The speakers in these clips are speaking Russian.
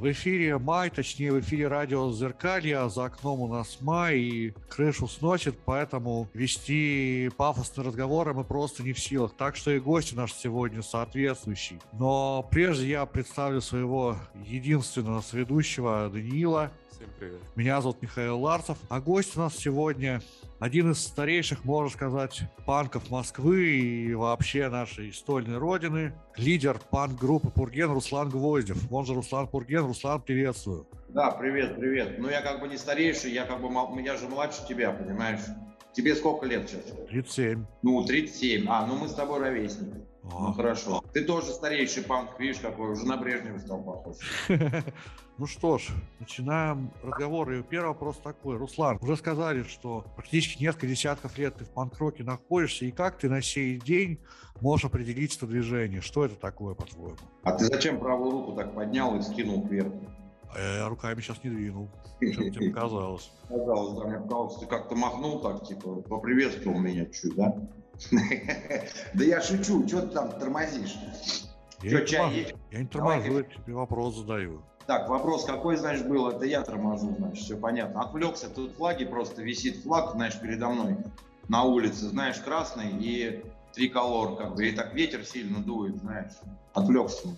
В эфире май, точнее в эфире радио Зеркалья, за окном у нас май и крышу сносит, поэтому вести пафосные разговоры мы просто не в силах. Так что и гость у нас сегодня соответствующий. Но прежде я представлю своего единственного сведущего Даниила. Всем привет. Меня зовут Михаил Ларцев, а гость у нас сегодня один из старейших, можно сказать, панков Москвы и вообще нашей стольной родины, лидер панк-группы Пурген Руслан Гвоздев. Он же Руслан Пурген. Руслан, приветствую. Да, привет, привет. Ну, я как бы не старейший, я как бы, я же младше тебя, понимаешь? Тебе сколько лет сейчас? 37. Ну, 37. А, ну мы с тобой ровесники. А. Ну хорошо. Ты тоже старейший панк, видишь, какой уже на Брежнева стал похож. Ну что ж, начинаем разговор. И первый вопрос такой. Руслан, уже сказали, что практически несколько десятков лет ты в панк-роке находишься. И как ты на сей день можешь определить это движение? Что это такое, по-твоему? А ты зачем правую руку так поднял и скинул кверху? А я руками сейчас не двинул. Что тебе показалось? Казалось, да, мне показалось, ты как-то махнул так, типа, поприветствовал меня чуть, да? Да я шучу, что ты там тормозишь? Я не торможу, я тебе вопрос задаю. Так, вопрос какой, значит, был? Это я торможу, значит, все понятно. Отвлекся, тут флаги просто висит флаг, знаешь, передо мной на улице, знаешь, красный и триколор, как бы, и так ветер сильно дует, знаешь. Отвлекся.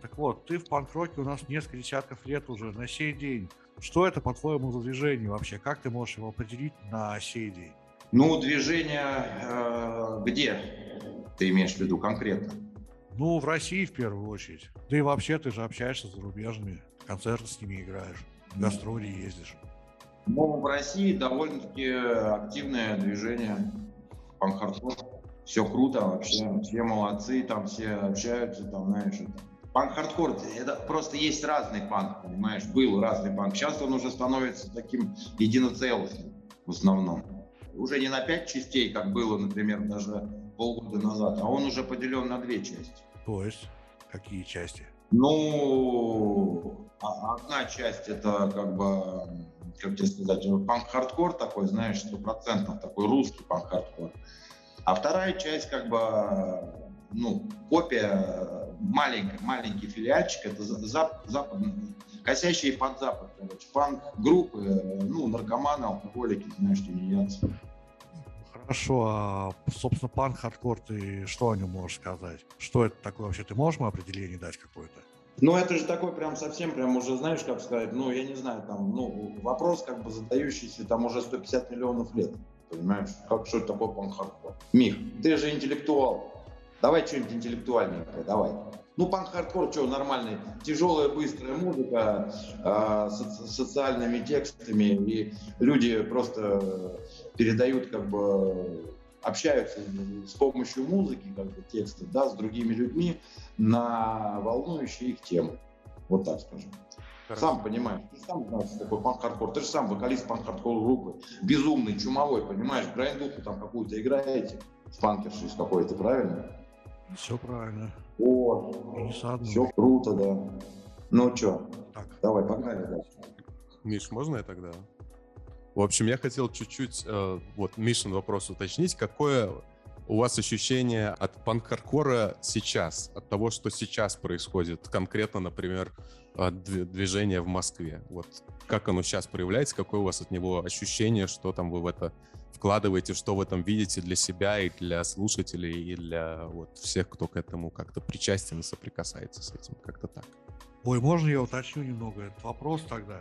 Так вот, ты в панк-роке у нас несколько десятков лет уже, на сей день. Что это, по-твоему, за движение вообще? Как ты можешь его определить на сей день? Ну, движение э, где ты имеешь в виду конкретно? Ну, в России в первую очередь. Да и вообще ты же общаешься с зарубежными, концерты с ними играешь, в гастроли ездишь. Ну, в России довольно-таки активное движение панк-хардкор. Все круто вообще, все молодцы, там все общаются, там, знаешь, это. Панк-хардкор, это просто есть разный панк, понимаешь, был разный панк. Сейчас он уже становится таким единоцелостным в основном уже не на пять частей, как было, например, даже полгода назад, а он уже поделен на две части. То есть какие части? Ну, а, одна часть это как бы, как тебе сказать, панк-хардкор такой, знаешь, стопроцентно такой русский панк-хардкор. А вторая часть как бы, ну, копия, маленький, маленький филиальчик, это зап, западный, косящие под запад, короче, панк-группы, ну, наркоманы, алкоголики, знаешь, тунеядцы. Хорошо, а, собственно, панк-хардкор, ты что о нем можешь сказать? Что это такое вообще? Ты можешь ему определение дать какое-то? Ну, это же такой прям совсем, прям уже, знаешь, как сказать, ну, я не знаю, там, ну, вопрос как бы задающийся там уже 150 миллионов лет, понимаешь? Как, что это такое панк-хардкор? Мих, ты же интеллектуал, давай что-нибудь интеллектуальненькое, давай. Ну, панк-хардкор, что, нормальный, тяжелая, быстрая музыка э, с, с социальными текстами, и люди просто передают, как бы, общаются с помощью музыки, как бы, текстов, да, с другими людьми на волнующие их темы. Вот так скажем. Хорошо. Сам понимаешь, ты сам знаешь, что такое панк-хардкор, ты же сам вокалист панк-хардкор группы, безумный, чумовой, понимаешь, грайндуху там какую-то играете, с панкершей с какой-то, правильно? Все правильно. О, все круто, да. Ну что, давай, погнали дальше. Миш, можно я тогда? В общем, я хотел чуть-чуть, э, вот, Мишин вопрос уточнить. Какое у вас ощущение от панк-хардкора сейчас, от того, что сейчас происходит, конкретно, например, движение в Москве? Вот как оно сейчас проявляется, какое у вас от него ощущение, что там вы в это вкладываете, что в этом видите для себя и для слушателей, и для вот всех, кто к этому как-то причастен и соприкасается с этим, как-то так. Ой, можно я уточню немного этот вопрос тогда?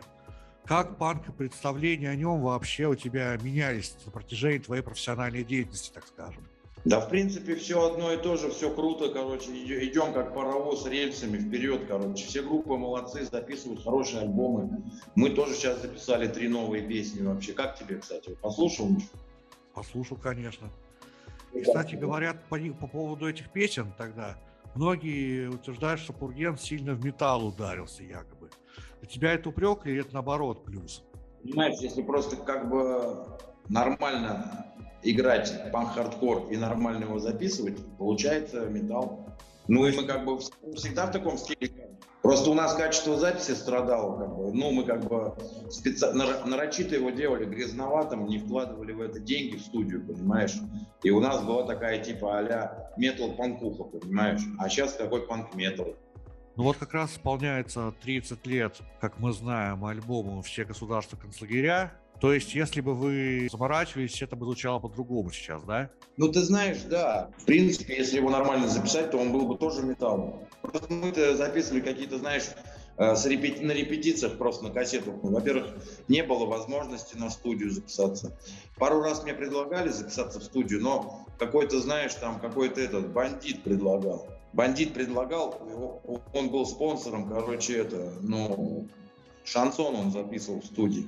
Как панк и представления о нем вообще у тебя менялись на протяжении твоей профессиональной деятельности, так скажем? Да, в принципе, все одно и то же, все круто, короче, идем как паровоз рельсами вперед, короче. Все группы молодцы, записывают хорошие альбомы. Мы тоже сейчас записали три новые песни вообще. Как тебе, кстати, послушал? Послушал, конечно. И, кстати, говорят по, по поводу этих песен тогда, многие утверждают, что Пурген сильно в металл ударился якобы. Для тебя это упрек или это наоборот плюс? Понимаешь, если просто как бы нормально играть панк-хардкор и нормально его записывать, получается металл. Ну и мы как бы всегда в таком стиле. Просто у нас качество записи страдало, как бы. Ну, мы как бы специ... нарочито его делали грязноватым, не вкладывали в это деньги в студию, понимаешь? И у нас была такая типа а-ля метал-панкуха, понимаешь? А сейчас какой панк-метал. Ну вот как раз исполняется 30 лет, как мы знаем, альбому «Все государства концлагеря». То есть, если бы вы заморачивались, это бы звучало по-другому сейчас, да? Ну, ты знаешь, да. В принципе, если его нормально записать, то он был бы тоже металлом. Просто мы-то записывали какие-то, знаешь, э, с репети... на репетициях просто на кассетах. Ну, во-первых, не было возможности на студию записаться. Пару раз мне предлагали записаться в студию, но какой-то, знаешь, там какой-то этот бандит предлагал. Бандит предлагал, он был спонсором, короче, это, ну, шансон он записывал в студии.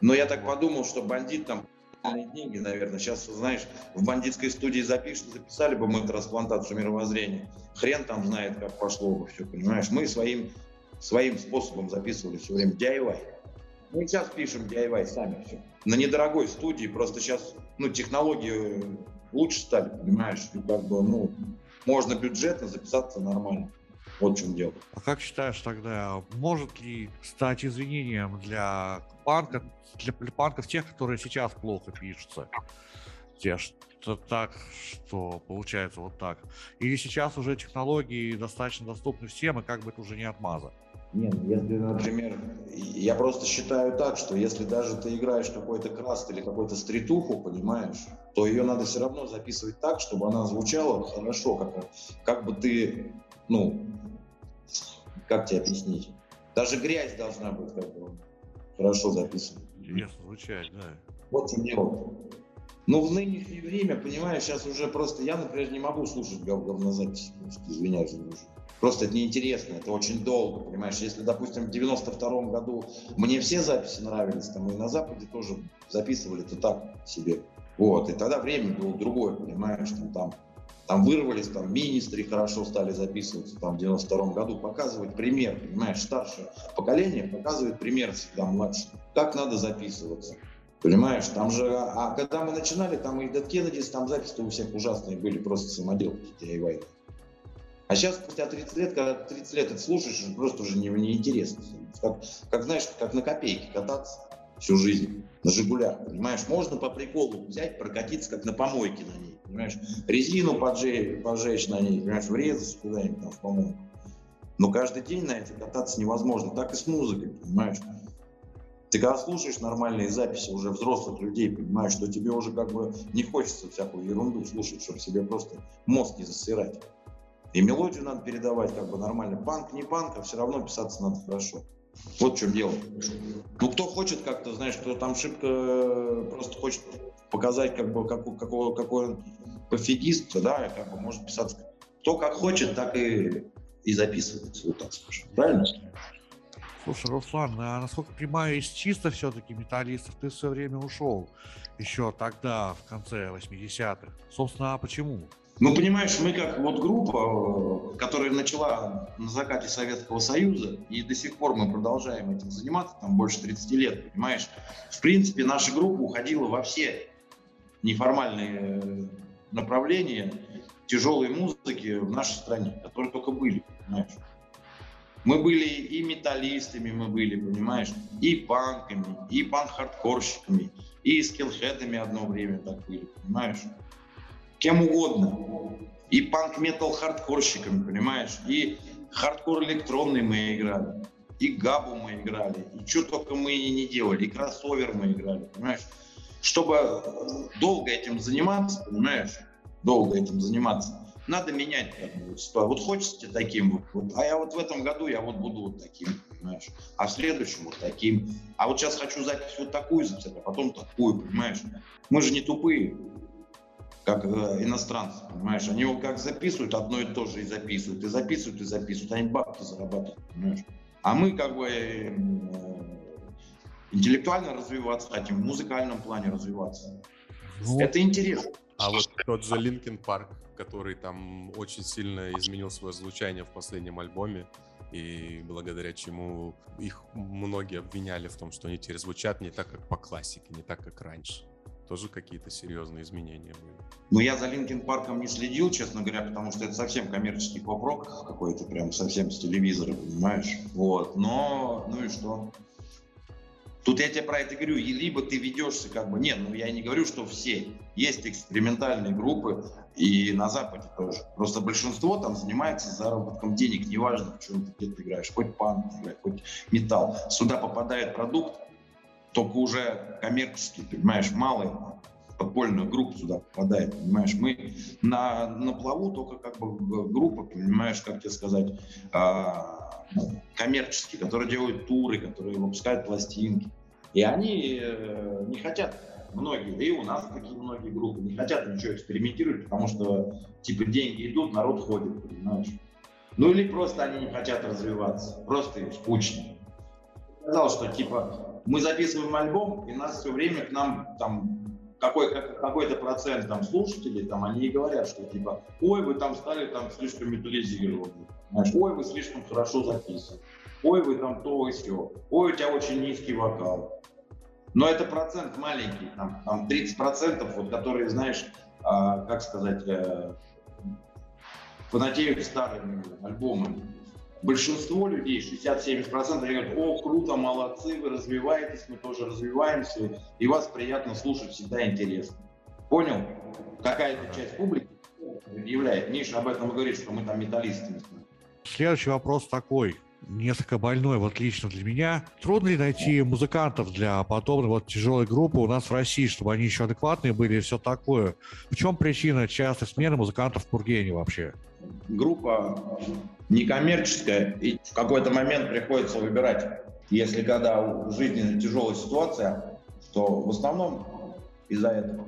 Но я так подумал, что бандит там деньги, наверное. Сейчас, знаешь, в бандитской студии запишут, записали бы мы трансплантацию мировоззрения. Хрен там знает, как пошло бы все, понимаешь. Мы своим, своим способом записывали все время DIY. Мы сейчас пишем DIY сами все. На недорогой студии, просто сейчас, ну, технологии лучше стали, понимаешь, и как бы, ну, можно бюджетно записаться нормально. Вот в чем дело. А как считаешь тогда, может ли стать извинением для панка, для, для панков тех, которые сейчас плохо пишутся? Те, что так, что получается вот так. Или сейчас уже технологии достаточно доступны всем, и как бы это уже не отмаза? Нет, ну, если, например, я просто считаю так, что если даже ты играешь какой-то краст или какой-то стритуху, понимаешь, то ее надо все равно записывать так, чтобы она звучала хорошо, как, как бы ты, ну, как тебе объяснить? Даже грязь должна быть как бы хорошо записана. Интересно звучать, да. Вот в дело. Но в нынешнее время, понимаешь, сейчас уже просто, я, например, не могу слушать гов говнозаписи, извиняюсь уже. Просто это неинтересно, это очень долго, понимаешь. Если, допустим, в 92 году мне все записи нравились, там и на Западе тоже записывали это так себе. Вот, и тогда время было другое, понимаешь, там, там там вырвались, там министры хорошо стали записываться там, в 92 году, показывать пример, понимаешь, старшее поколение показывает пример всегда младше, как надо записываться. Понимаешь, там же, а когда мы начинали, там и Dead Kennedys, там записи у всех ужасные были, просто самоделки DIY. А сейчас, спустя 30 лет, когда 30 лет это слушаешь, просто уже не, неинтересно. Как, как, знаешь, как на копейке кататься всю жизнь на «Жигулях», понимаешь? Можно по приколу взять, прокатиться, как на помойке на ней, понимаешь? Резину поджечь, поджечь на ней, понимаешь? Врезаться куда-нибудь там в помойку. Но каждый день на этих кататься невозможно. Так и с музыкой, понимаешь? Ты когда слушаешь нормальные записи уже взрослых людей, понимаешь, что тебе уже как бы не хочется всякую ерунду слушать, чтобы себе просто мозг не засирать. И мелодию надо передавать как бы нормально. Панк, не панк, а все равно писаться надо хорошо. Вот в чем дело. Ну, кто хочет как-то, знаешь, кто там шибко э, просто хочет показать, как бы, какой, какой, какой он пофигист, да, как бы может писаться. Кто как хочет, так и, и записывается, вот так скажем. Правильно? Слушай, Руслан, а насколько понимаю, из чисто все-таки металлистов ты все время ушел еще тогда, в конце 80-х. Собственно, а почему? Ну, понимаешь, мы как вот группа, э, которая начала на закате Советского Союза, и до сих пор мы продолжаем этим заниматься, там больше 30 лет, понимаешь. В принципе, наша группа уходила во все неформальные э, направления тяжелой музыки в нашей стране, которые только были, понимаешь. Мы были и металлистами, мы были, понимаешь, и панками, и панк-хардкорщиками, и скинхедами одно время так были, понимаешь кем угодно. И панк-метал хардкорщиками, понимаешь? И хардкор электронный мы играли. И габу мы играли. И что только мы не делали. И кроссовер мы играли, понимаешь? Чтобы э, долго этим заниматься, понимаешь? Долго этим заниматься. Надо менять вот, вот хочется таким вот, а я вот в этом году я вот буду вот таким, понимаешь? А в следующем вот таким. А вот сейчас хочу запись вот такую записать, а потом такую, понимаешь? Мы же не тупые как э, иностранцы, понимаешь? Они его как записывают, одно и то же и записывают, и записывают, и записывают, они бабки зарабатывают, понимаешь? А мы как бы э, интеллектуально развиваться хотим, в музыкальном плане развиваться. Ну, Это интересно. А вот тот же Linkin Park, который там очень сильно изменил свое звучание в последнем альбоме, и благодаря чему их многие обвиняли в том, что они теперь звучат не так, как по классике, не так, как раньше тоже какие-то серьезные изменения были. Ну, я за Linkin Park ом не следил, честно говоря, потому что это совсем коммерческий поп-рок какой-то, прям совсем с телевизора, понимаешь? Вот, но, ну и что? Тут я тебе про это говорю, и либо ты ведешься как бы, нет, ну я не говорю, что все. Есть экспериментальные группы, и на Западе тоже. Просто большинство там занимается заработком денег, неважно, в чем ты где ты играешь, хоть панк хоть металл. Сюда попадает продукт, только уже коммерческий, понимаешь, малый, подпольную группу сюда попадает, понимаешь. Мы на, на плаву только как бы группа, понимаешь, как тебе сказать, а, коммерческие, которые делают туры, которые выпускают пластинки. И они э, не хотят, многие, и у нас такие многие группы, не хотят ничего экспериментировать, потому что, типа, деньги идут, народ ходит, понимаешь. Ну или просто они не хотят развиваться, просто им скучно. Сказал, что, типа, мы записываем альбом, и нас все время к нам там какой, какой-то процент там слушателей, там они и говорят, что типа, ой, вы там стали там слишком металлизированы, ой, вы слишком хорошо записаны, ой, вы там то и все, ой, у тебя очень низкий вокал. Но это процент маленький, там, там 30 процентов, вот, которые, знаешь, а, как сказать, э, фанатеют старыми альбомами большинство людей, 60-70%, они говорят, о, круто, молодцы, вы развиваетесь, мы тоже развиваемся, и вас приятно слушать, всегда интересно. Понял? Какая-то часть публики являет. Миша об этом говорит, что мы там металлисты. Следующий вопрос такой несколько больной, вот лично для меня. Трудно ли найти музыкантов для подобной вот тяжелой группы у нас в России, чтобы они еще адекватные были и все такое? В чем причина частой смены музыкантов в Пургене вообще? Группа некоммерческая, и в какой-то момент приходится выбирать. Если когда жизни тяжелая ситуация, то в основном из-за этого.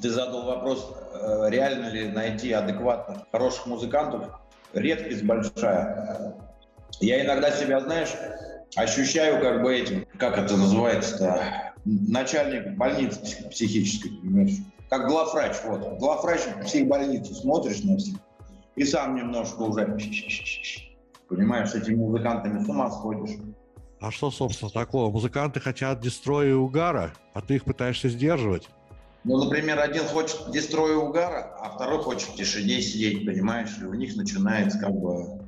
Ты задал вопрос, э, реально ли найти адекватных, хороших музыкантов. Редкость большая. Я иногда себя, знаешь, ощущаю как бы этим, как это называется-то, начальник больницы психической, понимаешь? Как главврач, вот. Главврач психбольницы, смотришь на всех, и сам немножко уже, понимаешь, с этими музыкантами с ума сходишь. А что, собственно, такого? Музыканты хотят дестроя и угара, а ты их пытаешься сдерживать? Ну, например, один хочет дестроя угара, а второй хочет в тишине сидеть, понимаешь? И у них начинается как бы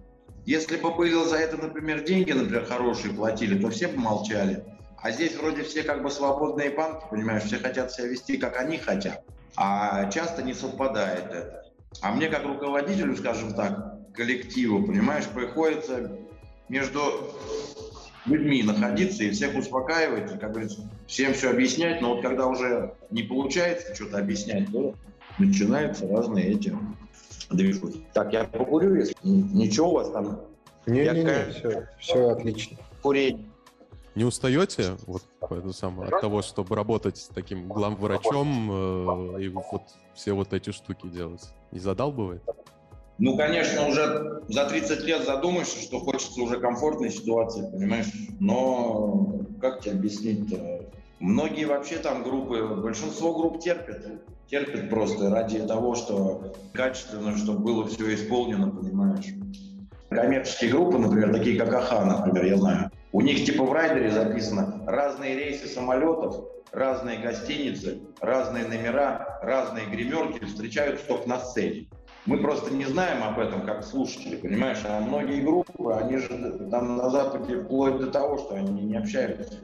если бы были за это, например, деньги, например, хорошие платили, то все бы молчали. А здесь вроде все как бы свободные банки, понимаешь, все хотят себя вести, как они хотят. А часто не совпадает это. А мне как руководителю, скажем так, коллективу, понимаешь, приходится между людьми находиться и всех успокаивать, и, как говорится, всем все объяснять, но вот когда уже не получается что-то объяснять, то начинаются разные эти движусь. Так, я покурю, если ничего у вас там? Не-не-не, не, все, все отлично. Курение. Не устаете вот, это самое, от того, чтобы работать с таким главврачом э, и вот все вот эти штуки делать? Не задалбывает? Ну, конечно, уже за 30 лет задумаешься, что хочется уже комфортной ситуации, понимаешь? Но как тебе объяснить-то? Многие вообще там группы, большинство групп терпят. Терпят просто ради того, что качественно, чтобы было все исполнено, понимаешь. Коммерческие группы, например, такие как Аха, например, я знаю. У них типа в райдере записано разные рейсы самолетов, разные гостиницы, разные номера, разные гримерки встречаются только на сцене. Мы просто не знаем об этом как слушатели, понимаешь? А многие группы, они же там на Западе вплоть до того, что они не общаются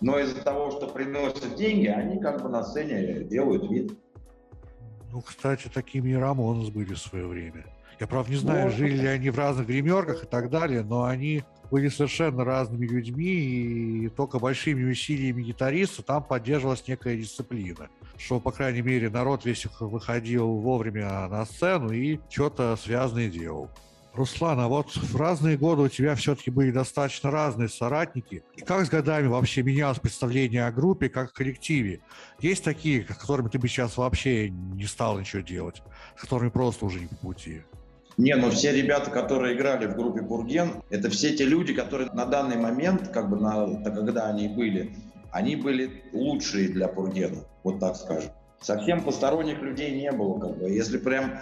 но из-за того, что приносят деньги, они как бы на сцене делают вид. Ну, кстати, такими и Рамонс были в свое время. Я, правда, не знаю, ну, жили ли они в разных гримерках и так далее, но они были совершенно разными людьми, и только большими усилиями гитариста там поддерживалась некая дисциплина. Что, по крайней мере, народ весь выходил вовремя на сцену и что-то связанное делал. Руслан, а вот в разные годы у тебя все-таки были достаточно разные соратники. И как с годами вообще менялось представление о группе, как о коллективе? Есть такие, с которыми ты бы сейчас вообще не стал ничего делать, с которыми просто уже не по пути? Не, ну все ребята, которые играли в группе Бурген, это все те люди, которые на данный момент, как бы на, когда они были, они были лучшие для Бургена, вот так скажем. Совсем посторонних людей не было. Как бы. Если прям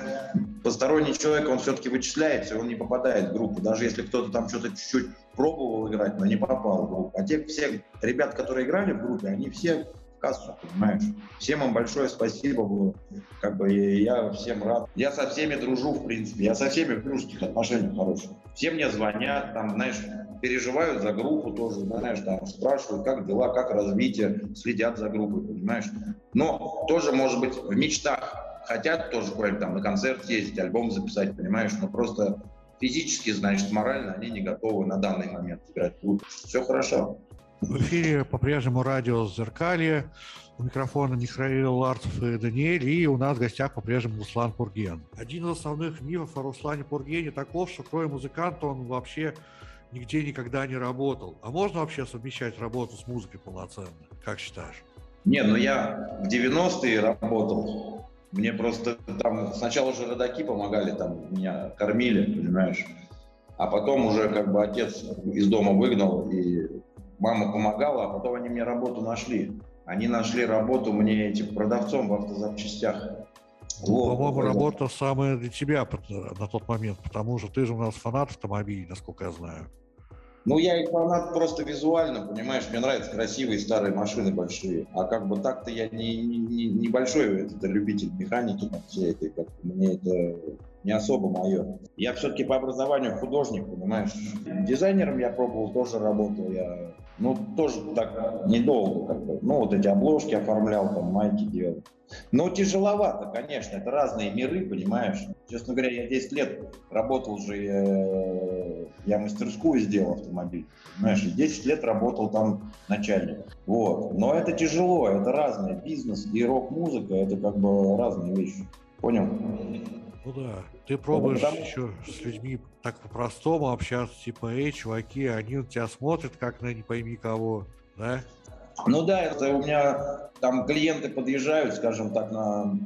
посторонний человек, он все-таки вычисляется, он не попадает в группу. Даже если кто-то там что-то чуть-чуть пробовал играть, но не попал в группу. А те все ребята, которые играли в группе, они все кассу, понимаешь? Всем им большое спасибо. Как бы я всем рад. Я со всеми дружу, в принципе. Я со всеми в дружеских отношениях хороших. Все мне звонят, там, знаешь, переживают за группу тоже, знаешь, там, спрашивают, как дела, как развитие, следят за группой, понимаешь? Но тоже, может быть, в мечтах хотят тоже куда-нибудь там на концерт ездить, альбом записать, понимаешь? Но просто физически, значит, морально они не готовы на данный момент играть Все хорошо. В эфире по-прежнему радио «Зеркалье». У микрофона Михаил Ларцев и Даниэль. И у нас в гостях по-прежнему Руслан Пурген. Один из основных мифов о Руслане Пургене таков, что кроме музыканта он вообще нигде никогда не работал. А можно вообще совмещать работу с музыкой полноценно? Как считаешь? Не, ну я в 90-е работал. Мне просто там сначала уже родаки помогали, там меня кормили, понимаешь. А потом уже как бы отец из дома выгнал, и мама помогала, а потом они мне работу нашли. Они нашли работу мне этим продавцом в автозапчастях. Ну, по-моему, работа самая для тебя на тот момент, потому что ты же у нас фанат автомобилей, насколько я знаю. Ну, я и фанат просто визуально, понимаешь, мне нравятся красивые старые машины большие. А как бы так-то я не, не, не большой это, любитель механики, всей этой, как мне это не особо мое. Я все-таки по образованию художник, понимаешь. Дизайнером я пробовал, тоже работал. Я ну, тоже так недолго, как бы. Ну, вот эти обложки оформлял, там, майки делал. Но тяжеловато, конечно, это разные миры, понимаешь. Честно говоря, я 10 лет работал же, э, я мастерскую сделал автомобиль, понимаешь, и 10 лет работал там начальник. Вот. Но это тяжело, это разное. Бизнес и рок-музыка, это как бы разные вещи. Понял? Ну да. Ты пробуешь Потому... еще с людьми так по-простому общаться, типа, эй, чуваки, они на тебя смотрят, как на не пойми кого, да? Ну да, это у меня там клиенты подъезжают, скажем так, на,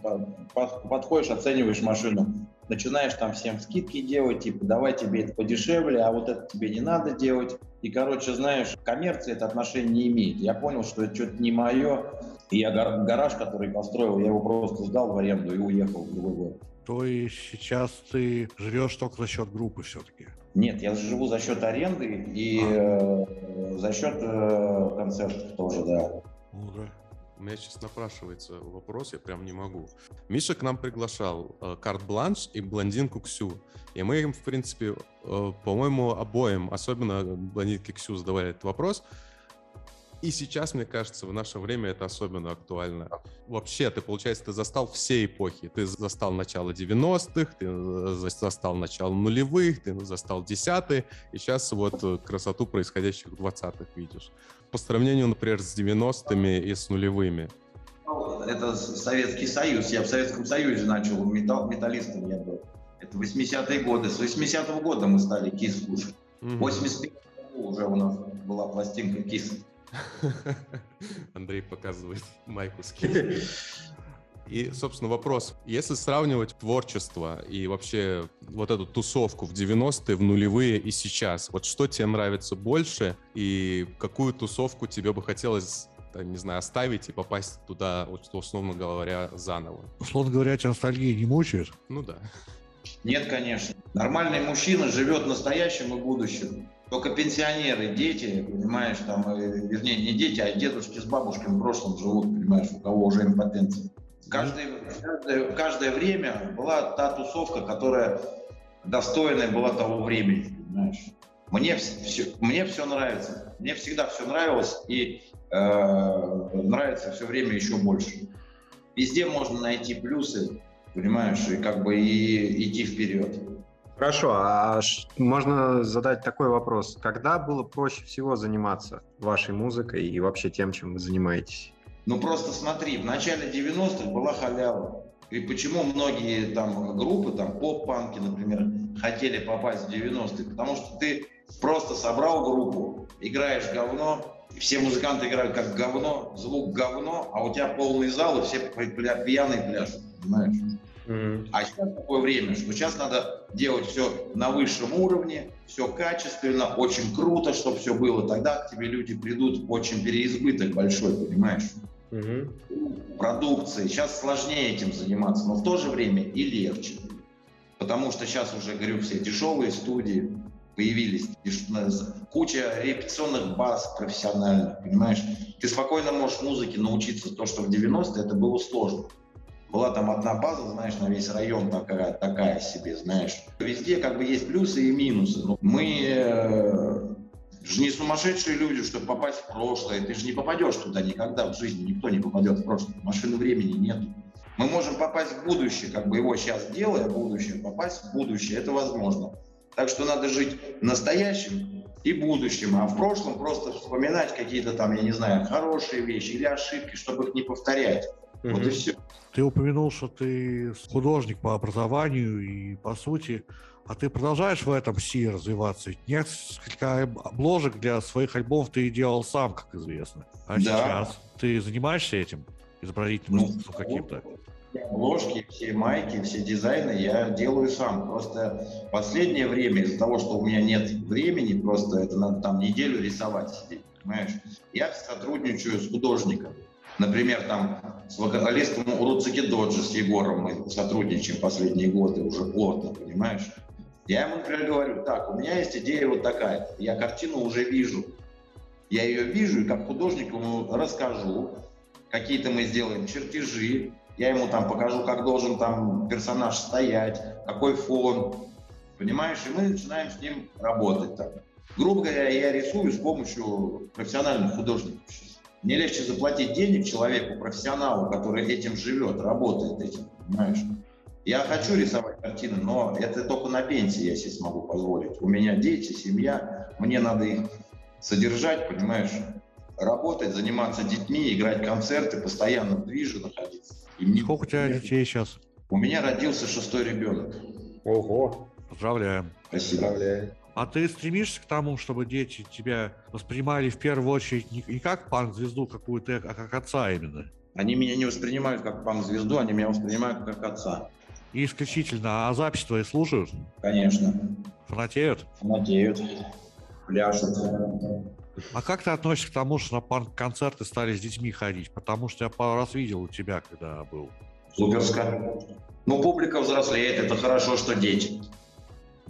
подходишь, оцениваешь машину, начинаешь там всем скидки делать, типа, давай тебе это подешевле, а вот это тебе не надо делать. И, короче, знаешь, коммерция это отношение не имеет. Я понял, что это что-то не мое, и я гараж, который построил, я его просто сдал в аренду и уехал в другой город. То есть сейчас ты живешь только за счет группы все-таки? Нет, я живу за счет аренды и а. э, за счет э, концертов тоже, да. Ну да. У меня сейчас напрашивается вопрос, я прям не могу. Миша к нам приглашал э, карт-бланш и блондинку Ксю. И мы им, в принципе, э, по-моему, обоим, особенно блондинке Ксю, задавали этот вопрос. И сейчас, мне кажется, в наше время это особенно актуально. Вообще, ты, получается, ты застал все эпохи. Ты застал начало 90-х, ты э, застал начало нулевых, ты застал десятые, и сейчас вот э, красоту происходящих в 20-х видишь. По сравнению, например, с 90-ми и с нулевыми. Это Советский Союз. Я в Советском Союзе начал металл, металлистом я был. Это 80-е годы. С 80-го года мы стали КИС слушать. Mm-hmm. 85 уже у нас была пластинка КИС. Андрей показывает майку с И, собственно, вопрос. Если сравнивать творчество и вообще вот эту тусовку в 90-е, в нулевые и сейчас, вот что тебе нравится больше и какую тусовку тебе бы хотелось не знаю, оставить и попасть туда, вот, условно говоря, заново? Условно говоря, тебя ностальгия не мучает? Ну да. Нет, конечно. Нормальный мужчина живет настоящим и будущим. Только пенсионеры, дети, понимаешь, там, э, вернее, не дети, а дедушки с бабушками в прошлом живут, понимаешь, у кого уже импотенция. Каждое, каждое, каждое время была та тусовка, которая достойная была того времени, понимаешь. Мне все, мне все нравится. Мне всегда все нравилось и э, нравится все время еще больше. Везде можно найти плюсы, понимаешь, и как бы и идти вперед. Хорошо, а можно задать такой вопрос. Когда было проще всего заниматься вашей музыкой и вообще тем, чем вы занимаетесь? Ну просто смотри, в начале 90-х была халява. И почему многие там группы, там поп-панки, например, хотели попасть в 90-е? Потому что ты просто собрал группу, играешь говно, все музыканты играют как говно, звук говно, а у тебя полный зал, и все пьяные пляшут, понимаешь? Mm-hmm. А сейчас такое время, что сейчас надо делать все на высшем уровне, все качественно, очень круто, чтобы все было. Тогда к тебе люди придут, очень переизбыток большой, понимаешь? Mm-hmm. Продукции. Сейчас сложнее этим заниматься, но в то же время и легче. Потому что сейчас уже, говорю, все дешевые студии, появились, куча репетиционных баз профессиональных, понимаешь? Ты спокойно можешь музыке научиться то, что в 90-е это было сложно. Была там одна база, знаешь, на весь район такая, такая себе, знаешь. Везде как бы есть плюсы и минусы. Но мы э, же не сумасшедшие люди, чтобы попасть в прошлое. Ты же не попадешь туда никогда в жизни. Никто не попадет в прошлое. Машины времени нет. Мы можем попасть в будущее, как бы его сейчас делая, будущее, попасть в будущее. Это возможно. Так что надо жить настоящим и будущим, а в прошлом просто вспоминать какие-то там, я не знаю, хорошие вещи или ошибки, чтобы их не повторять. Mm-hmm. Вот и все. Ты упомянул, что ты художник по образованию и по сути, а ты продолжаешь в этом си развиваться? Несколько обложек для своих альбомов ты делал сам, как известно. А да. сейчас ты занимаешься этим? Изобразительным ну, искусством каким-то? Обложки, все майки, все дизайны я делаю сам. Просто последнее время из-за того, что у меня нет времени, просто это надо там неделю рисовать сидеть, понимаешь? Я сотрудничаю с художником. Например, там с вокалистом Уруцики Доджи с Егором мы сотрудничаем последние годы уже плотно, понимаешь? Я ему, например, говорю, так, у меня есть идея вот такая, я картину уже вижу. Я ее вижу и как художник ему расскажу, какие-то мы сделаем чертежи, я ему там покажу, как должен там персонаж стоять, какой фон, понимаешь, и мы начинаем с ним работать там. Грубо говоря, я рисую с помощью профессиональных художников. Мне легче заплатить денег человеку, профессионалу, который этим живет, работает этим, понимаешь? Я хочу рисовать картины, но это только на пенсии я себе смогу позволить. У меня дети, семья, мне надо их содержать, понимаешь? Работать, заниматься детьми, играть концерты, постоянно в движе находиться. И мне... Сколько у тебя детей сейчас? У меня родился шестой ребенок. Ого. Поздравляем. Спасибо. Поздравляю. А ты стремишься к тому, чтобы дети тебя воспринимали в первую очередь не, не как панк-звезду какую-то, а как отца именно? Они меня не воспринимают как панк-звезду, они меня воспринимают как отца. И исключительно. А запись твои слушают? Конечно. Фанатеют? Фанатеют. Пляшут. А как ты относишься к тому, что на панк-концерты стали с детьми ходить? Потому что я пару раз видел у тебя, когда был. Суперска. Ну, публика взрослеет, это хорошо, что дети.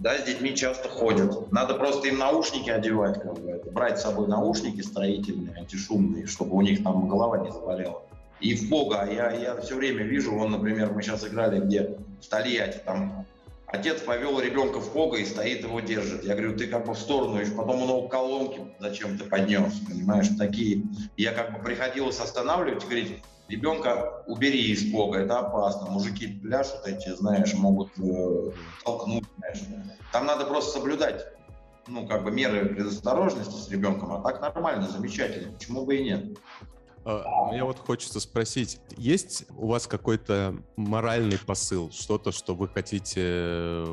Да, с детьми часто ходят. Надо просто им наушники одевать, как бы, брать с собой наушники строительные, антишумные, чтобы у них там голова не заболела. И в Бога, я, я все время вижу, он, например, мы сейчас играли где в Тольятти, там Отец повел ребенка в пога и стоит его держит. Я говорю, ты как бы в сторону, и потом он его колонки зачем ты поднес, понимаешь, такие. Я как бы приходилось останавливать и говорить, ребенка убери из пога, это опасно. Мужики пляшут эти, знаешь, могут э, толкнуть, знаешь. Там надо просто соблюдать, ну, как бы меры предосторожности с ребенком, а так нормально, замечательно, почему бы и нет. А, мне вот хочется спросить, есть у вас какой-то моральный посыл, что-то, что вы хотите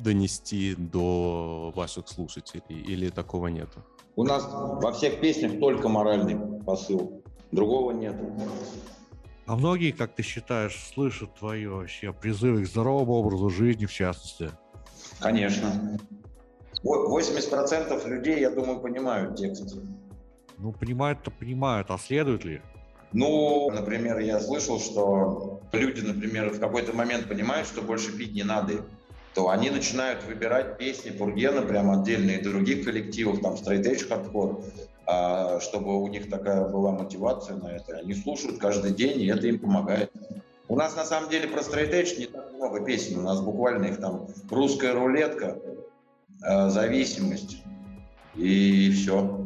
донести до ваших слушателей, или такого нету? У нас во всех песнях только моральный посыл, другого нет. А многие, как ты считаешь, слышат твои вообще призывы к здоровому образу жизни, в частности? Конечно. 80% людей, я думаю, понимают текст. Ну, понимают-то понимают, а следует ли? Ну, например, я слышал, что люди, например, в какой-то момент понимают, что больше пить не надо, то они начинают выбирать песни Пургена, прям отдельные других коллективов, там, Straight Edge Hardcore, а, чтобы у них такая была мотивация на это. Они слушают каждый день, и это им помогает. У нас на самом деле про Edge не так много песен, у нас буквально их там «Русская рулетка», «Зависимость» и все.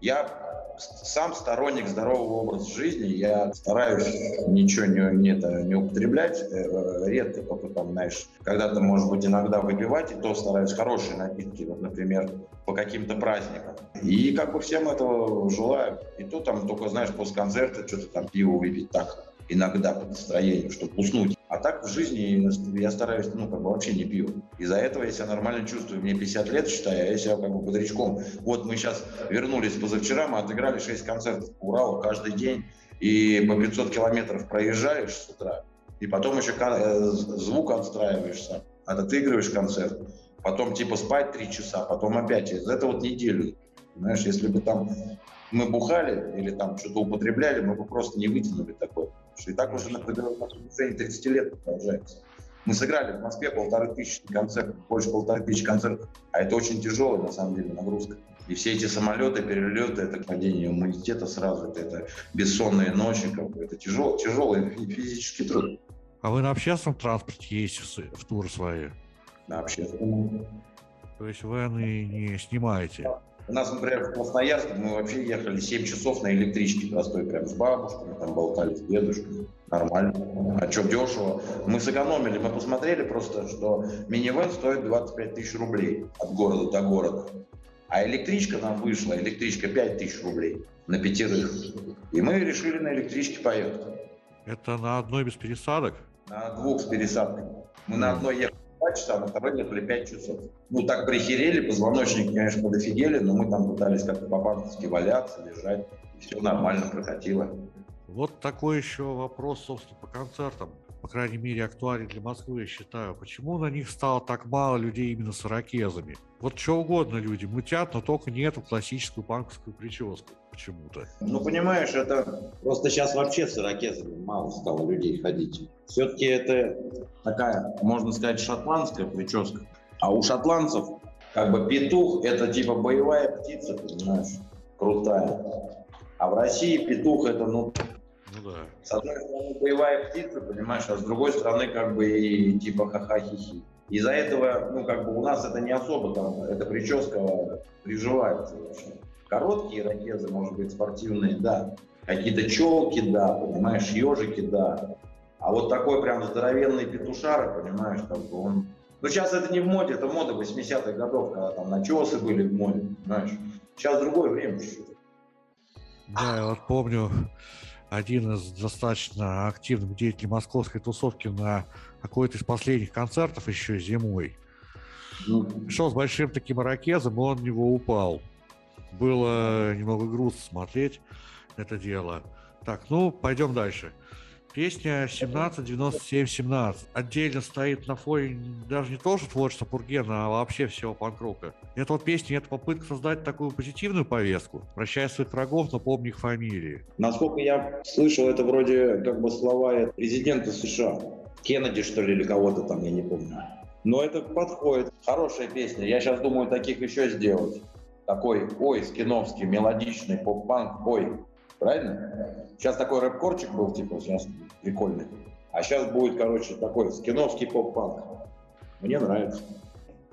Я сам сторонник здорового образа жизни. Я стараюсь ничего не, не, это, не употреблять. Э, редко только там, знаешь, когда-то, может быть, иногда выпивать, и то стараюсь хорошие напитки, вот, например, по каким-то праздникам. И как бы всем этого желаю. И то там только, знаешь, после концерта что-то там пиво выпить так иногда по настроению, чтобы уснуть. А так в жизни я стараюсь, ну, как бы вообще не пью. Из-за этого я себя нормально чувствую. Мне 50 лет, считаю, а я себя как бы бодрячком. Вот мы сейчас вернулись позавчера, мы отыграли 6 концертов по Уралу каждый день. И по 500 километров проезжаешь с утра, и потом еще э, звук отстраиваешься, отыгрываешь концерт, потом типа спать 3 часа, потом опять. Из этого вот неделю. Знаешь, если бы там мы бухали или там что-то употребляли, мы бы просто не вытянули такое. Что и так уже на протяжении 30 лет продолжается. Мы сыграли в Москве полторы тысячи концертов, больше полторы тысячи концертов. А это очень тяжелая, на самом деле, нагрузка. И все эти самолеты, перелеты, это падение иммунитета сразу, это, это бессонные ночи, как бы, это тяжелый, тяжелый физический труд. А вы на общественном транспорте ездите в туры свои? На общественном. То есть вы не, не снимаете? У нас, например, в Красноярске мы вообще ехали 7 часов на электричке простой, прям с бабушками, там болтали с дедушкой. Нормально. А что дешево? Мы сэкономили, мы посмотрели просто, что минивэн стоит 25 тысяч рублей от города до города. А электричка нам вышла, электричка 5 тысяч рублей на пятерых. И мы решили на электричке поехать. Это на одной без пересадок? На двух с пересадками. Мы на одной ехали 2 часа, на второй ехали 5 часов. Ну, так прихерели, позвоночники, конечно, подофигели, но мы там пытались как-то по-панковски валяться, лежать. Все нормально прокатило. Вот такой еще вопрос, собственно, по концертам. По крайней мере, актуален для Москвы, я считаю. Почему на них стало так мало людей именно с ирокезами? Вот что угодно люди мутят, но только не эту классическую панковскую прическу почему-то. Ну, понимаешь, это просто сейчас вообще с ирокезами мало стало людей ходить. Все-таки это такая, можно сказать, шотландская прическа. А у шотландцев как бы петух – это типа боевая птица, понимаешь, крутая. А в России петух – это, ну да. С одной стороны, боевая птица, понимаешь, а с другой стороны, как бы и типа ха-ха-хи-хи. Из-за этого, ну, как бы у нас это не особо там, эта прическа приживается вообще. Короткие ракезы, может быть, спортивные, да. Какие-то челки, да, понимаешь, ежики, да. А вот такой прям здоровенный петушара, понимаешь, как бы он... Ну, сейчас это не в моде, это мода 80-х годов, когда там начесы были в моде, понимаешь. Сейчас другое время чуть-чуть. Да, я вот помню, один из достаточно активных деятелей московской тусовки на какой-то из последних концертов еще зимой. Ну, Шел с большим таким ирокезом, и он в него упал. Было немного грустно смотреть это дело. Так, ну, пойдем дальше. Песня 1797-17 отдельно стоит на фоне даже не тоже творчества Пургена, а вообще всего панк-рока. Это вот песня, это попытка создать такую позитивную повестку, прощая своих врагов, но помни их фамилии. Насколько я слышал, это вроде как бы слова президента США. Кеннеди, что ли, или кого-то там, я не помню. Но это подходит. Хорошая песня. Я сейчас думаю таких еще сделать. Такой, ой, скиновский, мелодичный поп-панк, ой, Правильно? Сейчас такой рэп-корчик был, типа, сейчас прикольный. А сейчас будет, короче, такой скиновский поп-панк. Мне нравится.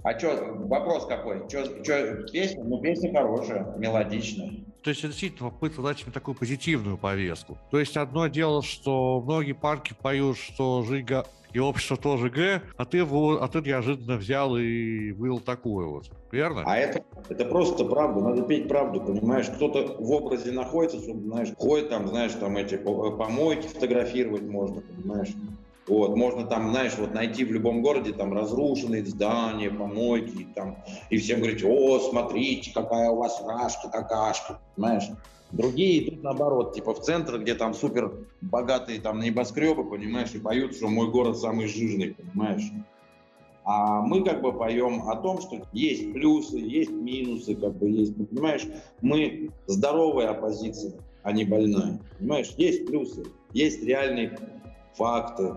А что, вопрос какой? Что, что, песня? Ну, песня хорошая, мелодичная. То есть, действительно, попытка дать им такую позитивную повестку. То есть, одно дело, что многие панки поют, что Жига и общество тоже Г, а ты, а ты неожиданно взял и вывел такую вот. Верно? А это, это просто правда. Надо петь правду, понимаешь? Кто-то в образе находится, знаешь, ходит там, знаешь, там эти помойки фотографировать можно, понимаешь? Вот, можно там, знаешь, вот найти в любом городе там разрушенные здания, помойки, там, и всем говорить, о, смотрите, какая у вас рашка, какашка, понимаешь? Другие идут наоборот, типа в центр, где там супер богатые там небоскребы, понимаешь, и поют, что мой город самый жирный, понимаешь. А мы как бы поем о том, что есть плюсы, есть минусы, как бы есть, ну, понимаешь, мы здоровая оппозиция, а не больная, понимаешь, есть плюсы, есть реальные факты.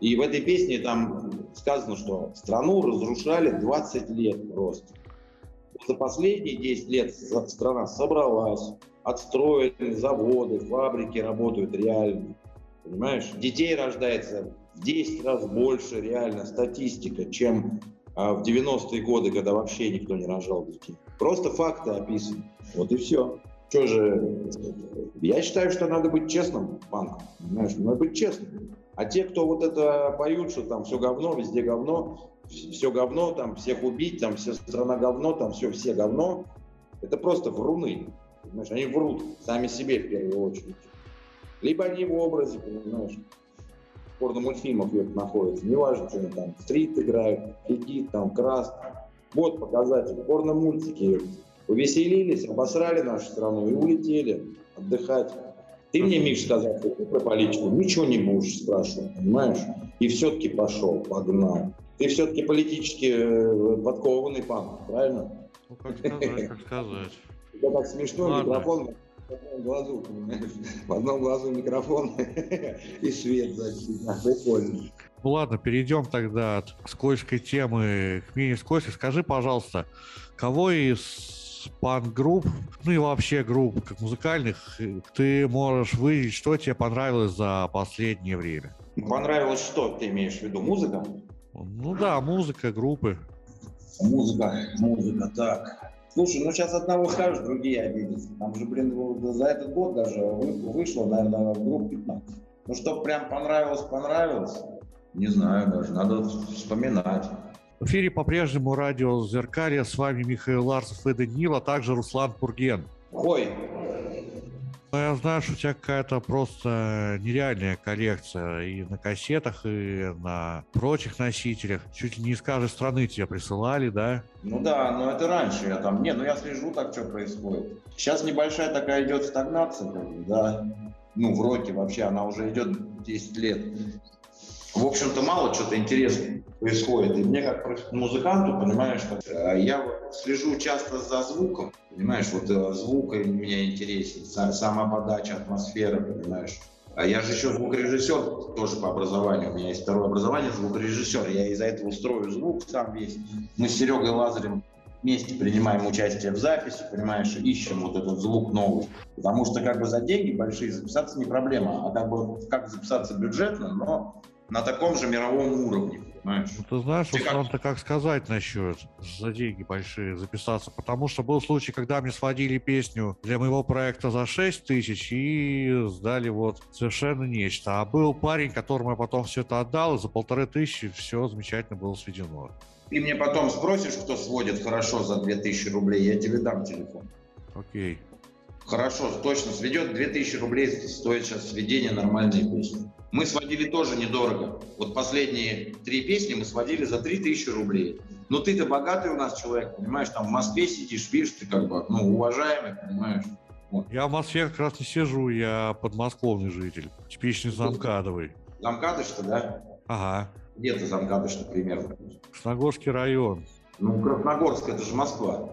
И в этой песне там сказано, что страну разрушали 20 лет просто. За последние 10 лет страна собралась, отстроены заводы, фабрики работают реально. Понимаешь? Детей рождается в 10 раз больше реально статистика, чем а, в 90-е годы, когда вообще никто не рожал детей. Просто факты описаны. Вот и все. Что же, я считаю, что надо быть честным панком. Понимаешь? Надо быть честным. А те, кто вот это поют, что там все говно, везде говно, все говно, там всех убить, там вся страна говно, там все, все говно, это просто вруны. Понимаешь, они врут сами себе в первую очередь. Либо они в образе, понимаешь, порно-мультфильмов это находится. Неважно, что они там стрит играют, фигит, там, крас. Вот показатель. Порно-мультики. Повеселились, обосрали нашу страну и улетели отдыхать. Ты мне, Миш, сказал, что ты про политику ничего не будешь спрашивать, понимаешь? И все-таки пошел, погнал. Ты все-таки политически э, подкованный пан, правильно? Ну, как сказать, как сказать. Это так смешно, Ладно. микрофон в одном глазу, понимаешь? В одном глазу микрофон и свет защита. Прикольно. Ну ладно, перейдем тогда от скользкой темы к менее скользкой. Скажи, пожалуйста, кого из панк-групп, ну и вообще групп как музыкальных, ты можешь выделить, что тебе понравилось за последнее время? Понравилось что, ты имеешь в виду? Музыка? Ну да, музыка, группы. Музыка, музыка, так. Слушай, ну сейчас одного скажешь, другие обидятся. Там же, блин, за этот год даже вышло, наверное, групп 15. Ну, чтоб прям понравилось, понравилось, не знаю даже, надо вспоминать. В эфире по-прежнему радио «Зеркалье». С вами Михаил Ларсов и Даниил, а также Руслан Пурген. Ой, ну, я знаю, что у тебя какая-то просто нереальная коллекция и на кассетах, и на прочих носителях. Чуть ли не из каждой страны тебе присылали, да? Ну да, но это раньше я там... Не, ну я слежу так, что происходит. Сейчас небольшая такая идет стагнация, да. Ну, в роке вообще она уже идет 10 лет в общем-то, мало что-то интересного происходит. И мне как музыканту, понимаешь, как, э, я слежу часто за звуком, понимаешь, вот э, звук меня интересен, сама подача, атмосфера, понимаешь. А я же еще звукорежиссер тоже по образованию. У меня есть второе образование звукорежиссер. Я из-за этого строю звук сам весь. Мы с Серегой Лазарем вместе принимаем участие в записи, понимаешь, ищем вот этот звук новый. Потому что как бы за деньги большие записаться не проблема, а как бы как записаться бюджетно, но на таком же мировом уровне, понимаешь? Ну, ты знаешь, ты Руслан-то как... как сказать насчет за деньги большие записаться, потому что был случай, когда мне сводили песню для моего проекта за 6 тысяч и сдали вот совершенно нечто. А был парень, которому я потом все это отдал, и за полторы тысячи все замечательно было сведено. Ты мне потом спросишь, кто сводит хорошо за 2000 рублей, я тебе дам телефон. Окей. Хорошо, точно сведет. 2000 рублей стоит сейчас сведение нормальной песни. Мы сводили тоже недорого. Вот последние три песни мы сводили за 3000 рублей. Но ты-то богатый у нас человек, понимаешь, там в Москве сидишь, видишь, ты как бы, ну, уважаемый, понимаешь. Вот. Я в Москве как раз не сижу, я подмосковный житель, типичный замкадовый. Замкадыш-то, да? Ага. Где ты замкадыш-то примерно? Красногорский район. Ну, Красногорск, это же Москва.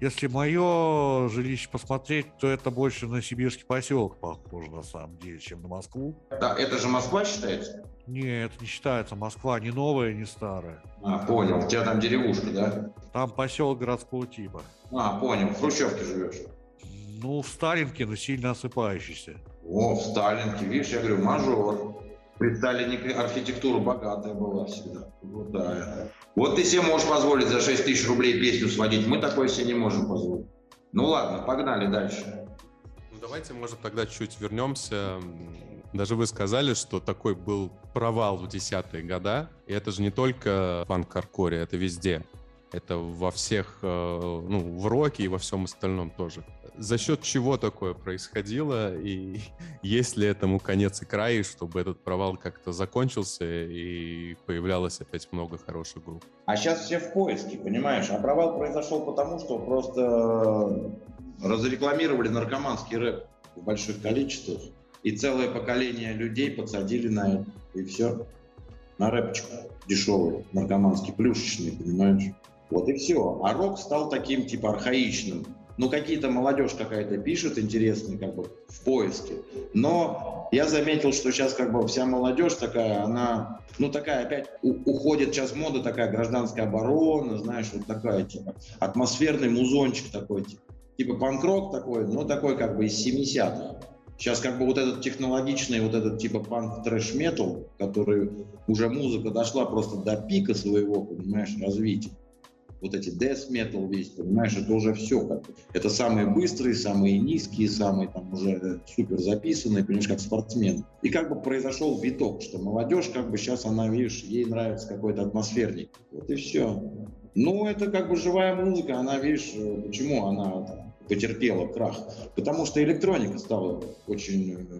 Если мое жилище посмотреть, то это больше на сибирский поселок похоже на самом деле, чем на Москву. Да, это же Москва считается? Нет, не считается. Москва не новая, не старая. А, понял. У тебя там деревушка, да? Там поселок городского типа. А, понял. В Хрущевке живешь? Ну, в Сталинке, но сильно осыпающийся. О, в Сталинке. Видишь, я говорю, мажор. Сталине архитектура богатая была всегда. Вот, да. Вот ты себе можешь позволить за 6 тысяч рублей песню сводить, мы такое себе не можем позволить. Ну ладно, погнали дальше. Ну давайте, может, тогда чуть вернемся. Даже вы сказали, что такой был провал в десятые года. И это же не только панк-каркоре, это везде. Это во всех, э, ну, в роке и во всем остальном тоже за счет чего такое происходило, и есть ли этому конец и край, чтобы этот провал как-то закончился и появлялось опять много хороших групп? А сейчас все в поиске, понимаешь? А провал произошел потому, что просто разрекламировали наркоманский рэп в больших количествах, и целое поколение людей подсадили на это, и все. На рэпчик дешевый, наркоманский, плюшечный, понимаешь? Вот и все. А рок стал таким, типа, архаичным ну, какие-то молодежь какая-то пишет интересные, как бы, в поиске. Но я заметил, что сейчас как бы вся молодежь такая, она, ну, такая опять уходит сейчас мода такая гражданская оборона, знаешь, вот такая, типа, атмосферный музончик такой, типа, типа панк-рок такой, но такой как бы из 70-х. Сейчас как бы вот этот технологичный, вот этот типа панк трэш метал, который уже музыка дошла просто до пика своего, понимаешь, развития вот эти death metal весь, понимаешь, это уже все как Это самые быстрые, самые низкие, самые там уже супер записанные, понимаешь, как спортсмен. И как бы произошел виток, что молодежь как бы сейчас она, видишь, ей нравится какой-то атмосферник. Вот и все. Ну, это как бы живая музыка, она, видишь, почему она там, потерпела крах? Потому что электроника стала очень э,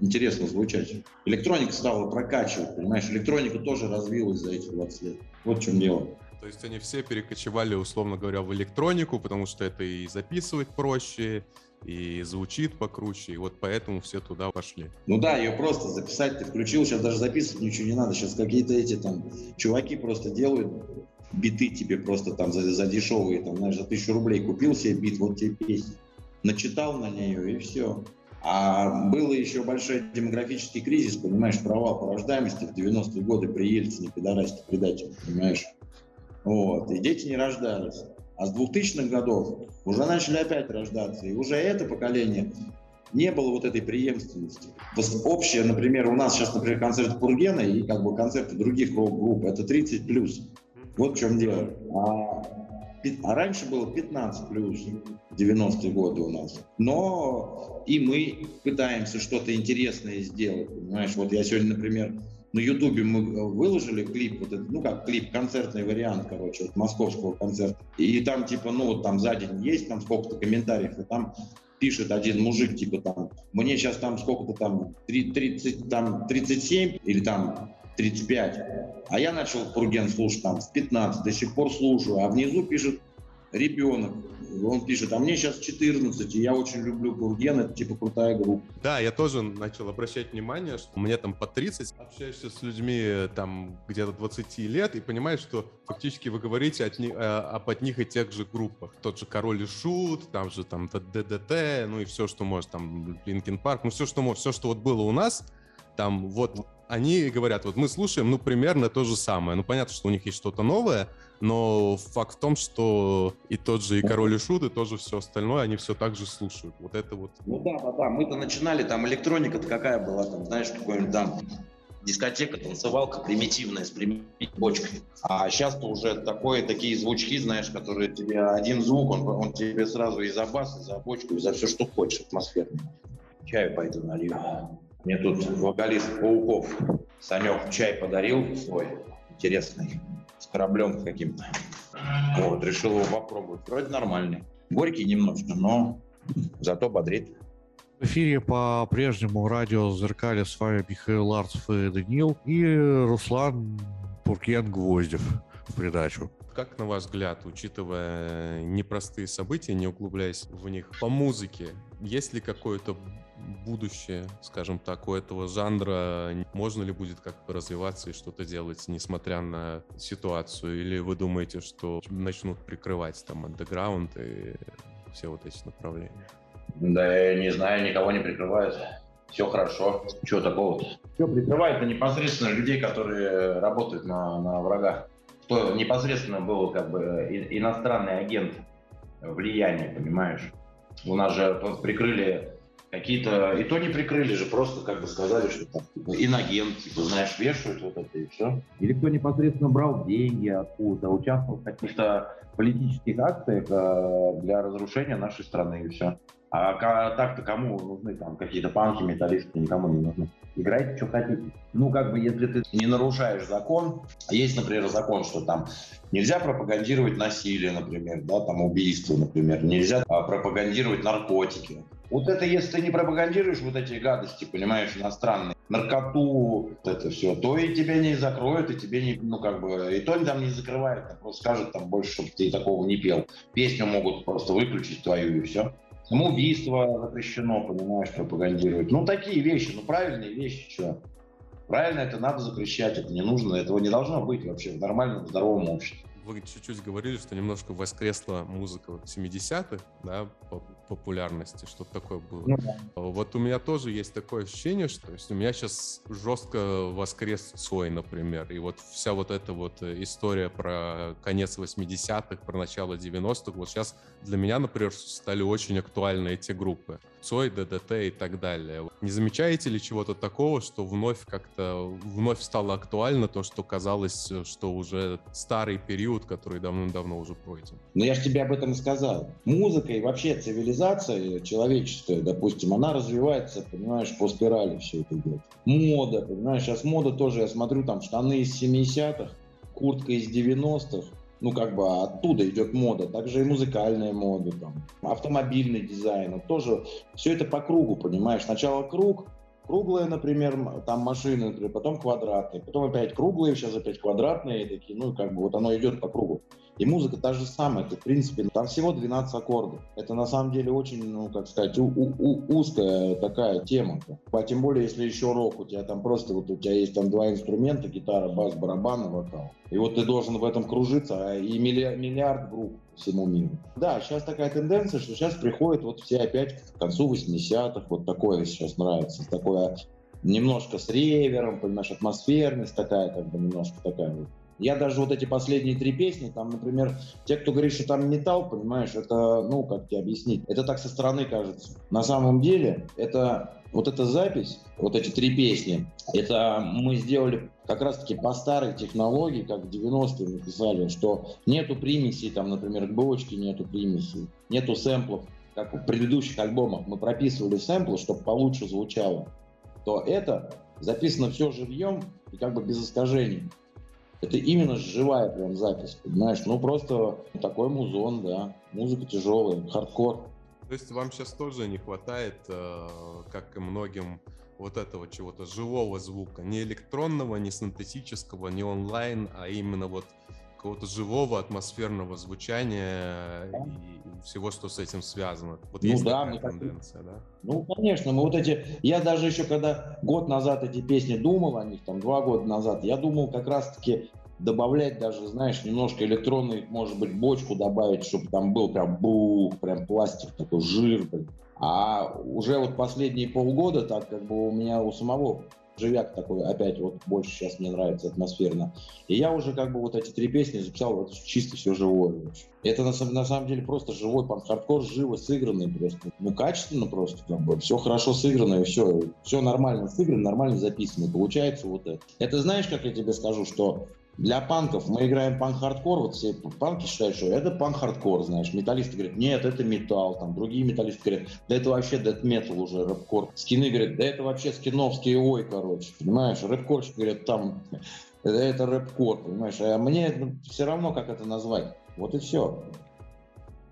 интересно звучать. Электроника стала прокачивать, понимаешь, электроника тоже развилась за эти 20 лет. Вот в чем дело. То есть они все перекочевали, условно говоря, в электронику, потому что это и записывать проще, и звучит покруче, и вот поэтому все туда пошли. Ну да, ее просто записать ты включил, сейчас даже записывать ничего не надо, сейчас какие-то эти там чуваки просто делают биты тебе просто там за, за дешевые, там, знаешь, за тысячу рублей купил себе бит, вот тебе песня. начитал на нее и все. А был еще большой демографический кризис, понимаешь, провал по рождаемости в 90-е годы при Ельцине, пидорасте, предатель, понимаешь? Вот, и дети не рождались. А с 2000-х годов уже начали опять рождаться. И уже это поколение не было вот этой преемственности. Общее, например, у нас сейчас, например, концерт Пургена и как бы концерты других рок-групп, это 30 плюс. Вот в чем дело. А, а раньше было 15 плюс, 90-е годы у нас. Но и мы пытаемся что-то интересное сделать, понимаешь? Вот я сегодня, например, на Ютубе мы э, выложили клип, вот этот, ну как клип, концертный вариант, короче, вот московского концерта. И там типа, ну вот там за день есть там сколько-то комментариев, и там пишет один мужик, типа там, мне сейчас там сколько-то там, 30, там 37 или там 35, а я начал Пурген слушать там в 15, до сих пор слушаю, а внизу пишет ребенок, он пишет, а мне сейчас 14, и я очень люблю Пурген, это типа крутая группа. Да, я тоже начал обращать внимание, что мне там по 30, общаешься с людьми там где-то 20 лет и понимаешь, что фактически вы говорите от, э, об одних и тех же группах. Тот же Король и Шут, там же там ДДТ, ну и все, что может, там Linkin Park, ну все, что может, все, что вот было у нас, там вот они говорят, вот мы слушаем, ну, примерно то же самое. Ну, понятно, что у них есть что-то новое, но факт в том, что и тот же и Король и Шут, и тоже все остальное, они все так же слушают. Вот это вот. Ну да, да, да. Мы-то начинали, там электроника-то какая была, там, знаешь, какой-нибудь там дискотека, танцевалка примитивная, с примитивной бочкой. А сейчас-то уже такое, такие звучки, знаешь, которые тебе один звук, он, он тебе сразу и за бас, и за бочку, и за все, что хочешь, атмосферно. Чаю пойду налью. Мне тут вокалист Пауков Санек чай подарил свой интересный, с кораблем каким-то. Вот, решил его попробовать. Вроде нормальный. Горький немножко, но зато бодрит. В эфире по-прежнему радио «Зеркали» с вами Михаил Ларцев и Данил и Руслан Пуркен Гвоздев в придачу. Как, на ваш взгляд, учитывая непростые события, не углубляясь в них, по музыке, есть ли какое-то будущее, скажем так, у этого жанра? Можно ли будет как-то развиваться и что-то делать, несмотря на ситуацию? Или вы думаете, что начнут прикрывать там андеграунд и все вот эти направления? Да, я не знаю, никого не прикрывают. Все хорошо. Чего такого-то? Все прикрывает непосредственно людей, которые работают на, на врага. Кто непосредственно был как бы иностранный агент влияния, понимаешь? У нас же прикрыли какие-то, и то не прикрыли же, просто как бы сказали, что там, типа, иногент, типа, знаешь, вешают вот это и все. Или кто непосредственно брал деньги откуда, участвовал в каких-то политических акциях э, для разрушения нашей страны и все. А так-то кому нужны там какие-то панки, металлисты, никому не нужны. Играйте, что хотите. Ну, как бы, если ты не нарушаешь закон, есть, например, закон, что там нельзя пропагандировать насилие, например, да, там убийство, например, нельзя а, пропагандировать наркотики. Вот это, если ты не пропагандируешь вот эти гадости, понимаешь, иностранные, наркоту, вот это все, то и тебя не закроют, и тебе не, ну, как бы, и то там не закрывают, а просто скажут там больше, чтобы ты такого не пел. Песню могут просто выключить твою, и все. Самоубийство запрещено, понимаешь, пропагандировать. Ну, такие вещи, ну, правильные вещи, что? Правильно, это надо запрещать, это не нужно, этого не должно быть вообще в нормальном, здоровом обществе вы чуть-чуть говорили, что немножко воскресла музыка 70-х, да, популярности, что-то такое было. Ну, да. Вот у меня тоже есть такое ощущение, что то есть у меня сейчас жестко воскрес Цой, например, и вот вся вот эта вот история про конец 80-х, про начало 90-х, вот сейчас для меня, например, стали очень актуальны эти группы. Цой, ДДТ и так далее. Не замечаете ли чего-то такого, что вновь как-то, вновь стало актуально то, что казалось, что уже старый период, который давно-давно уже пройден? Ну, я же тебе об этом и сказал. Музыка и вообще цивилизация человеческая, допустим, она развивается, понимаешь, по спирали все это идет. Мода, понимаешь, сейчас мода тоже, я смотрю, там штаны из 70-х, куртка из 90-х, ну, как бы оттуда идет мода, также и музыкальная мода, там, автомобильный дизайн, тоже все это по кругу, понимаешь, сначала круг, круглые, например, там машины, например, потом квадратные, потом опять круглые, сейчас опять квадратные, такие, ну, как бы вот оно идет по кругу. И музыка та же самая, это, в принципе, там всего 12 аккордов. Это, на самом деле, очень, ну, как сказать, у- у- узкая такая тема. А тем более, если еще рок, у тебя там просто, вот у тебя есть там два инструмента, гитара, бас, барабан и вокал. И вот ты должен в этом кружиться, а и миллиард, миллиард групп всему миру. Да, сейчас такая тенденция, что сейчас приходят вот все опять к концу 80-х, вот такое сейчас нравится, такое немножко с ревером, понимаешь, атмосферность такая, как бы немножко такая вот. Я даже вот эти последние три песни, там, например, те, кто говорит, что там металл, понимаешь, это, ну, как тебе объяснить, это так со стороны кажется. На самом деле, это вот эта запись, вот эти три песни, это мы сделали как раз-таки по старой технологии, как в 90-е написали, что нету примесей, там, например, к бочке нету примесей, нету сэмплов, как в предыдущих альбомах мы прописывали сэмплы, чтобы получше звучало, то это записано все живьем и как бы без искажений. Это именно живая прям запись, понимаешь? Ну, просто такой музон, да. Музыка тяжелая, хардкор. То есть вам сейчас тоже не хватает, э, как и многим, вот этого чего-то живого звука, не электронного, не синтетического, не онлайн, а именно вот какого-то живого атмосферного звучания и всего, что с этим связано. Вот Ну есть да, такая мы так- тенденция, да? Ну, конечно, мы вот эти... Я даже еще когда год назад эти песни думал о них, там, два года назад, я думал как раз-таки добавлять даже, знаешь, немножко электронный, может быть, бочку добавить, чтобы там был прям бух, прям пластик такой, жир. А уже вот последние полгода, так как бы у меня у самого живяк такой, опять вот больше сейчас мне нравится атмосферно. И я уже как бы вот эти три песни записал вот чисто все живое. Это на, на самом деле просто живой панк-хардкор, живо сыгранный просто. Ну, качественно просто, как бы, все хорошо сыграно, и все, все нормально сыграно, нормально записано. Получается вот это. Это знаешь, как я тебе скажу, что для панков мы играем панк-хардкор, вот все панки считают, что это панк-хардкор, знаешь. Металлисты говорят, нет, это металл, там другие металлисты говорят, да это вообще дэт метал уже, рэпкор. Скины говорят, да это вообще скиновские ой, короче, понимаешь. Рэпкорщики говорят, там, это, это рэпкор, понимаешь. А мне все равно, как это назвать. Вот и все.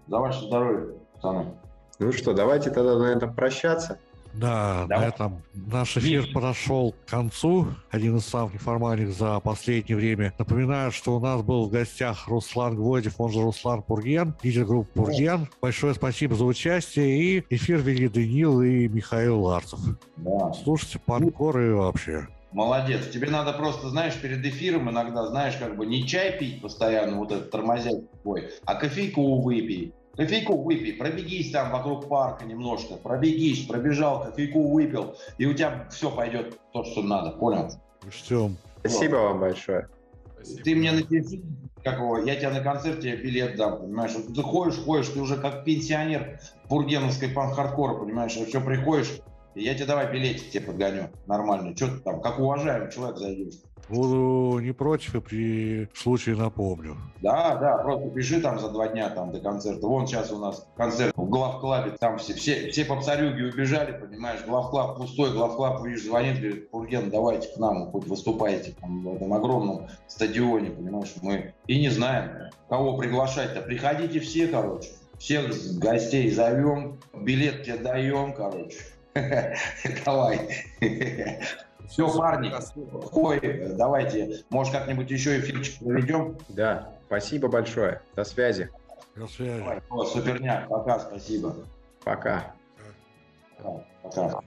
За ваше здоровье, пацаны. Ну что, давайте тогда на этом прощаться. Да, Давай. на этом наш эфир Миш. подошел к концу. Один из самых неформальных за последнее время. Напоминаю, что у нас был в гостях Руслан Гвоздев, он же Руслан Пурген, лидер группы Пурген. Большое спасибо за участие. И эфир вели Даниил и Михаил Ларцев. Да. Слушайте паркор и вообще. Молодец. Тебе надо просто, знаешь, перед эфиром иногда, знаешь, как бы не чай пить постоянно, вот этот тормозящий твой, а кофейку выпей. Кофейку выпей, пробегись там вокруг парка немножко, пробегись, пробежал, кофейку выпил, и у тебя все пойдет то, что надо, понял? Ждем. Спасибо вам большое. Спасибо. Ты мне напиши, как его, я тебе на концерте билет дам, понимаешь? Вот Ты ходишь, ходишь, ты уже как пенсионер бургеновской панк-хардкора, понимаешь? Все приходишь, и я тебе давай билетик тебе подгоню, нормально. Что ты там, как уважаемый человек зайдешь. Буду не против и при случае напомню. Да, да, просто пиши там за два дня там до концерта. Вон сейчас у нас концерт в главклабе, там все, все, все попсарюги убежали, понимаешь, главклаб пустой, главклаб, видишь, звонит, говорит, Пурген, давайте к нам, хоть выступайте там, в этом огромном стадионе, понимаешь, мы и не знаем, кого приглашать-то. Приходите все, короче, всех гостей зовем, билет тебе даем, короче. Давай. Все, парни, ой, давайте, может, как-нибудь еще эфирчик проведем? Да, спасибо большое. До связи. До связи. Давай, о, суперняк, пока, спасибо. Пока. Пока.